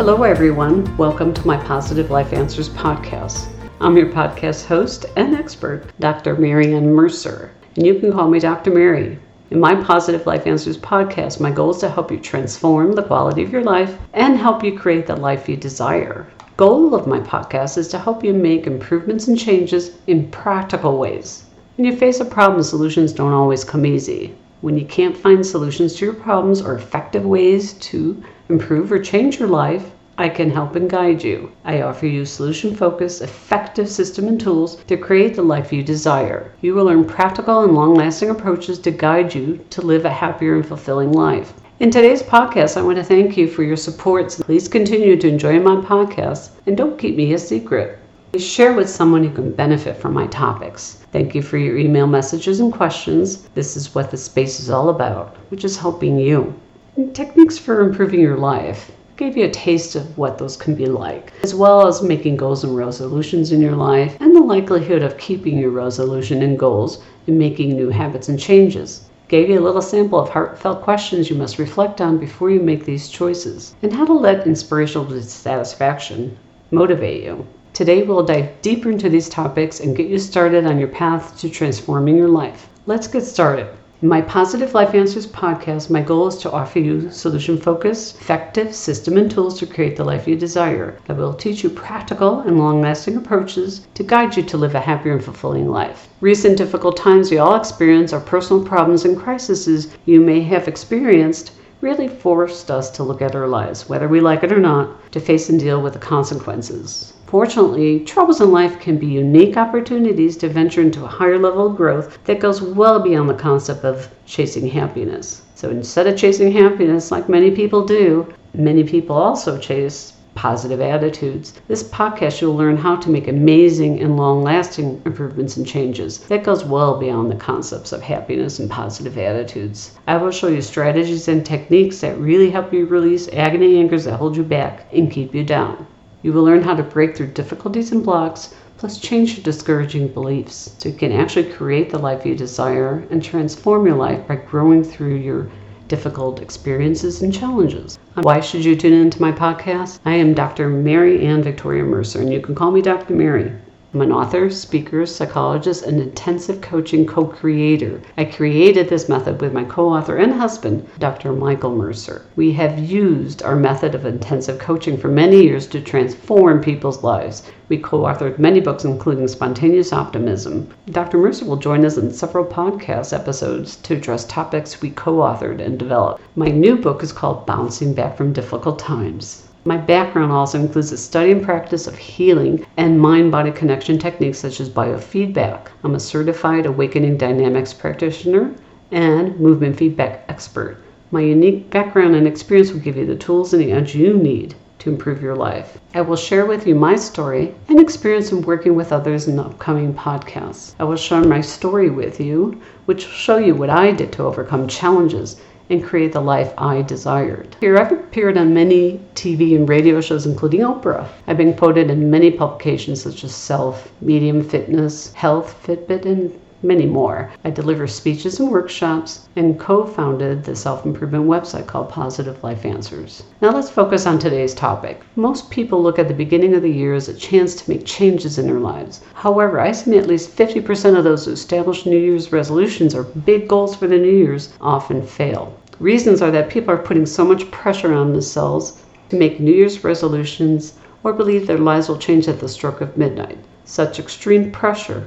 Hello, everyone. Welcome to my Positive Life Answers podcast. I'm your podcast host and expert, Dr. Mary Ann Mercer, and you can call me Dr. Mary. In my Positive Life Answers podcast, my goal is to help you transform the quality of your life and help you create the life you desire. Goal of my podcast is to help you make improvements and changes in practical ways. When you face a problem, solutions don't always come easy. When you can't find solutions to your problems or effective ways to improve or change your life, I can help and guide you. I offer you solution focused, effective system and tools to create the life you desire. You will learn practical and long lasting approaches to guide you to live a happier and fulfilling life. In today's podcast, I want to thank you for your support. Please continue to enjoy my podcast and don't keep me a secret. Share with someone who can benefit from my topics. Thank you for your email messages and questions. This is what the space is all about, which is helping you. And techniques for improving your life gave you a taste of what those can be like, as well as making goals and resolutions in your life, and the likelihood of keeping your resolution and goals and making new habits and changes. Gave you a little sample of heartfelt questions you must reflect on before you make these choices, and how to let inspirational dissatisfaction motivate you. Today, we'll dive deeper into these topics and get you started on your path to transforming your life. Let's get started. In my Positive Life Answers podcast, my goal is to offer you solution focused, effective system and tools to create the life you desire. I will teach you practical and long lasting approaches to guide you to live a happier and fulfilling life. Recent difficult times we all experience are personal problems and crises you may have experienced really forced us to look at our lives, whether we like it or not, to face and deal with the consequences. Fortunately, troubles in life can be unique opportunities to venture into a higher level of growth that goes well beyond the concept of chasing happiness. So instead of chasing happiness like many people do, many people also chase positive attitudes. This podcast, you'll learn how to make amazing and long lasting improvements and changes that goes well beyond the concepts of happiness and positive attitudes. I will show you strategies and techniques that really help you release agony anchors that hold you back and keep you down. You will learn how to break through difficulties and blocks, plus change your discouraging beliefs so you can actually create the life you desire and transform your life by growing through your difficult experiences and challenges. Um, why should you tune into my podcast? I am Dr. Mary Ann Victoria Mercer, and you can call me Dr. Mary. I'm an author, speaker, psychologist, and intensive coaching co creator. I created this method with my co author and husband, Dr. Michael Mercer. We have used our method of intensive coaching for many years to transform people's lives. We co authored many books, including Spontaneous Optimism. Dr. Mercer will join us in several podcast episodes to address topics we co authored and developed. My new book is called Bouncing Back from Difficult Times. My background also includes the study and practice of healing and mind body connection techniques such as biofeedback. I'm a certified awakening dynamics practitioner and movement feedback expert. My unique background and experience will give you the tools and the edge you need to improve your life. I will share with you my story and experience in working with others in upcoming podcasts. I will share my story with you, which will show you what I did to overcome challenges and create the life I desired. Here, I've appeared on many TV and radio shows, including Oprah. I've been quoted in many publications such as Self, Medium Fitness, Health, Fitbit, and many more. I deliver speeches and workshops and co founded the self improvement website called Positive Life Answers. Now let's focus on today's topic. Most people look at the beginning of the year as a chance to make changes in their lives. However, I estimate at least 50% of those who establish New Year's resolutions or big goals for the New Year's often fail. Reasons are that people are putting so much pressure on themselves to make New Year's resolutions or believe their lives will change at the stroke of midnight. Such extreme pressure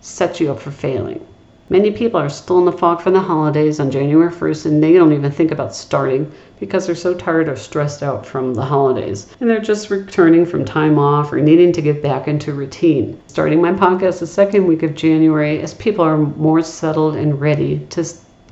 sets you up for failing. Many people are still in the fog from the holidays on January 1st and they don't even think about starting because they're so tired or stressed out from the holidays. And they're just returning from time off or needing to get back into routine. Starting my podcast the second week of January as people are more settled and ready to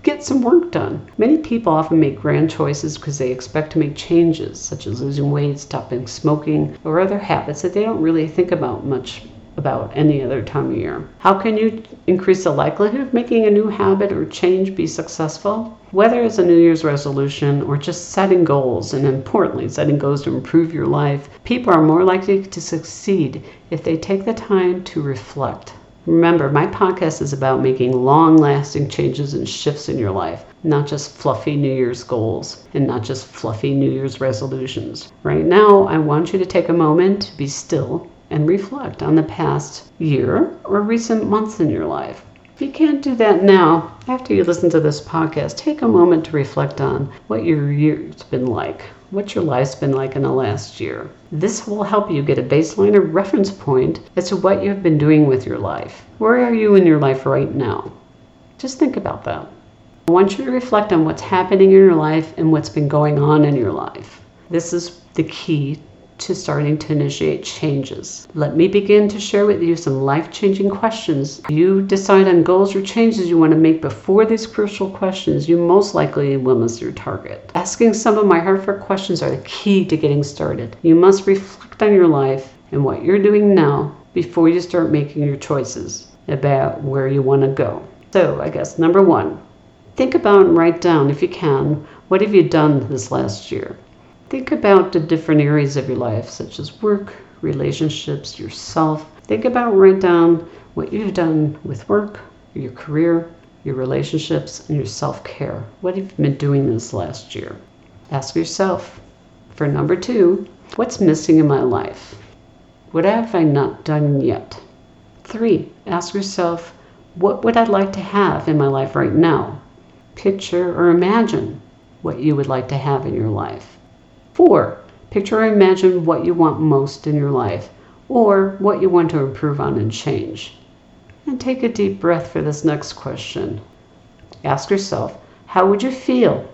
get some work done. Many people often make grand choices because they expect to make changes, such as losing weight, stopping smoking, or other habits that they don't really think about much about any other time of year. How can you increase the likelihood of making a new habit or change be successful? Whether it's a New Year's resolution or just setting goals, and importantly, setting goals to improve your life, people are more likely to succeed if they take the time to reflect. Remember, my podcast is about making long lasting changes and shifts in your life, not just fluffy New Year's goals and not just fluffy New Year's resolutions. Right now, I want you to take a moment to be still and reflect on the past year or recent months in your life. You can't do that now, after you listen to this podcast, take a moment to reflect on what your year's been like, what your life's been like in the last year. This will help you get a baseline or reference point as to what you have been doing with your life. Where are you in your life right now? Just think about that. I want you to reflect on what's happening in your life and what's been going on in your life. This is the key to starting to initiate changes. Let me begin to share with you some life changing questions. You decide on goals or changes you want to make before these crucial questions, you most likely will miss your target. Asking some of my heartfelt questions are the key to getting started. You must reflect on your life and what you're doing now before you start making your choices about where you want to go. So, I guess number one, think about and write down, if you can, what have you done this last year? Think about the different areas of your life, such as work, relationships, yourself. Think about, write down what you've done with work, your career, your relationships, and your self care. What have you been doing this last year? Ask yourself, for number two, what's missing in my life? What have I not done yet? Three, ask yourself, what would I like to have in my life right now? Picture or imagine what you would like to have in your life. Four, picture or imagine what you want most in your life or what you want to improve on and change. And take a deep breath for this next question. Ask yourself, how would you feel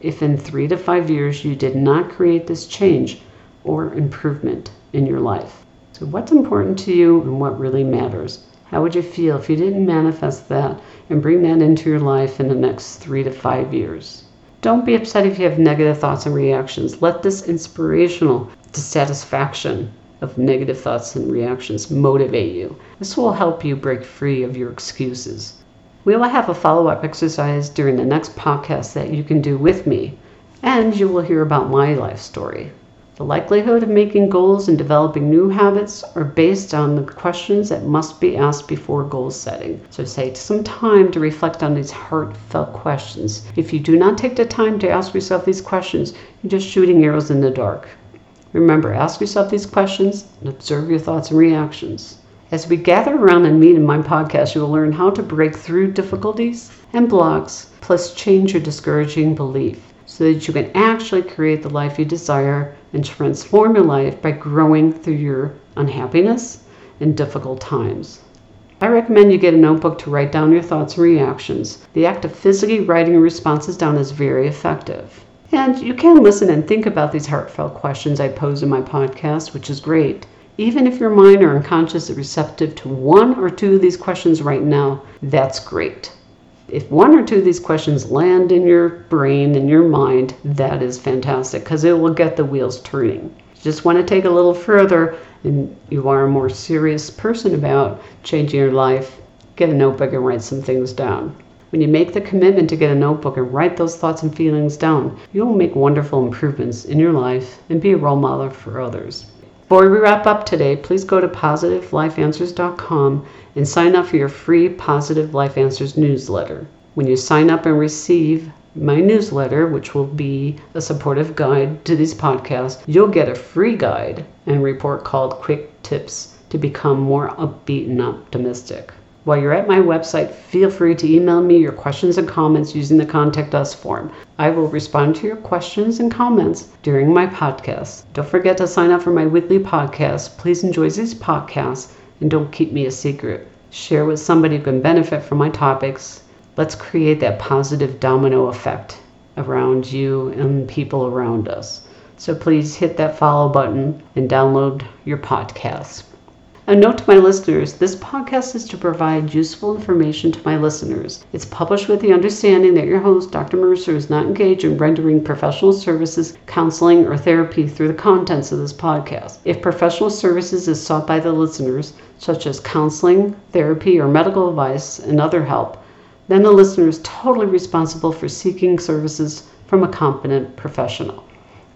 if in three to five years you did not create this change or improvement in your life? So, what's important to you and what really matters? How would you feel if you didn't manifest that and bring that into your life in the next three to five years? Don't be upset if you have negative thoughts and reactions. Let this inspirational dissatisfaction of negative thoughts and reactions motivate you. This will help you break free of your excuses. We will have a follow up exercise during the next podcast that you can do with me, and you will hear about my life story. The likelihood of making goals and developing new habits are based on the questions that must be asked before goal setting. So take some time to reflect on these heartfelt questions. If you do not take the time to ask yourself these questions, you're just shooting arrows in the dark. Remember, ask yourself these questions and observe your thoughts and reactions. As we gather around and meet in my podcast, you will learn how to break through difficulties and blocks, plus change your discouraging belief so that you can actually create the life you desire and transform your life by growing through your unhappiness and difficult times. I recommend you get a notebook to write down your thoughts and reactions. The act of physically writing your responses down is very effective. And you can listen and think about these heartfelt questions I pose in my podcast, which is great. Even if your mind or unconscious is receptive to one or two of these questions right now, that's great if one or two of these questions land in your brain and your mind, that is fantastic because it will get the wheels turning. You just want to take a little further and you are a more serious person about changing your life, get a notebook and write some things down. When you make the commitment to get a notebook and write those thoughts and feelings down, you'll make wonderful improvements in your life and be a role model for others. Before we wrap up today, please go to positivelifeanswers.com and sign up for your free Positive Life Answers newsletter. When you sign up and receive my newsletter, which will be a supportive guide to these podcasts, you'll get a free guide and report called Quick Tips to become more upbeat and optimistic. While you're at my website, feel free to email me your questions and comments using the Contact Us form. I will respond to your questions and comments during my podcast. Don't forget to sign up for my weekly podcast. Please enjoy these podcasts and don't keep me a secret. Share with somebody who can benefit from my topics. Let's create that positive domino effect around you and people around us. So please hit that follow button and download your podcast. A note to my listeners this podcast is to provide useful information to my listeners. It's published with the understanding that your host, Dr. Mercer, is not engaged in rendering professional services, counseling, or therapy through the contents of this podcast. If professional services is sought by the listeners, such as counseling, therapy, or medical advice and other help, then the listener is totally responsible for seeking services from a competent professional.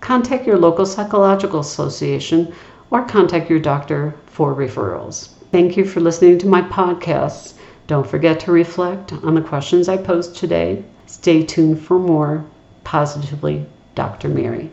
Contact your local psychological association or contact your doctor for referrals. Thank you for listening to my podcast. Don't forget to reflect on the questions I posed today. Stay tuned for more. Positively, Dr. Mary.